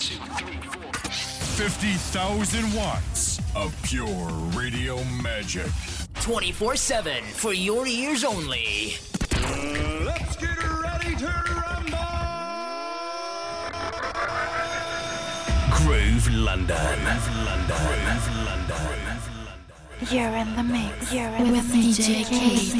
50,000 watts of pure radio magic. 24 7 for your ears only. Let's get ready to rumble! Groove London. Groove London. Groove London. You're in the mix. You're in with the mix. DJ Kaid.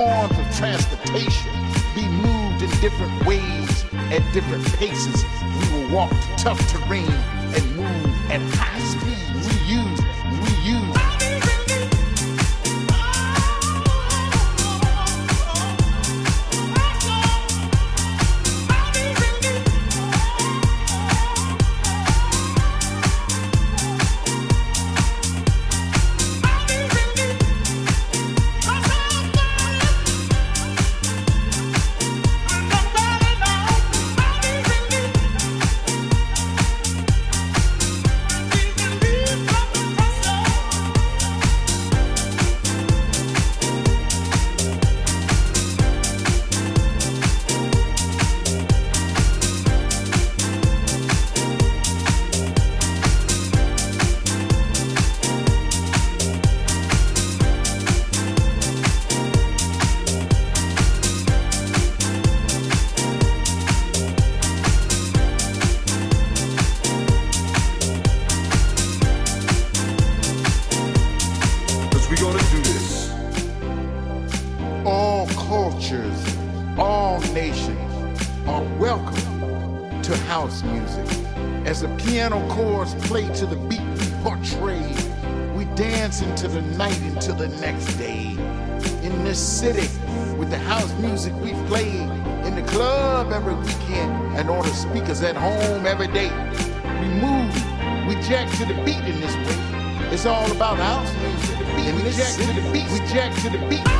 forms of transportation be moved in different ways at different paces. today. We move, we jack to the beat in this way. It's all about house music. We jack to the beat, we jack to the beat.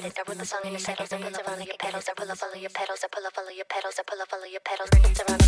get it. I roll the song in a second. I pull up, follow your pedals. I pull up, follow your pedals. I pull up, follow your pedals. I pull up, follow your pedals. Ring it around.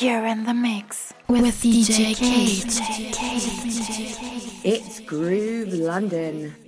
You're in the mix with, DJ Kaid. It's Groove London.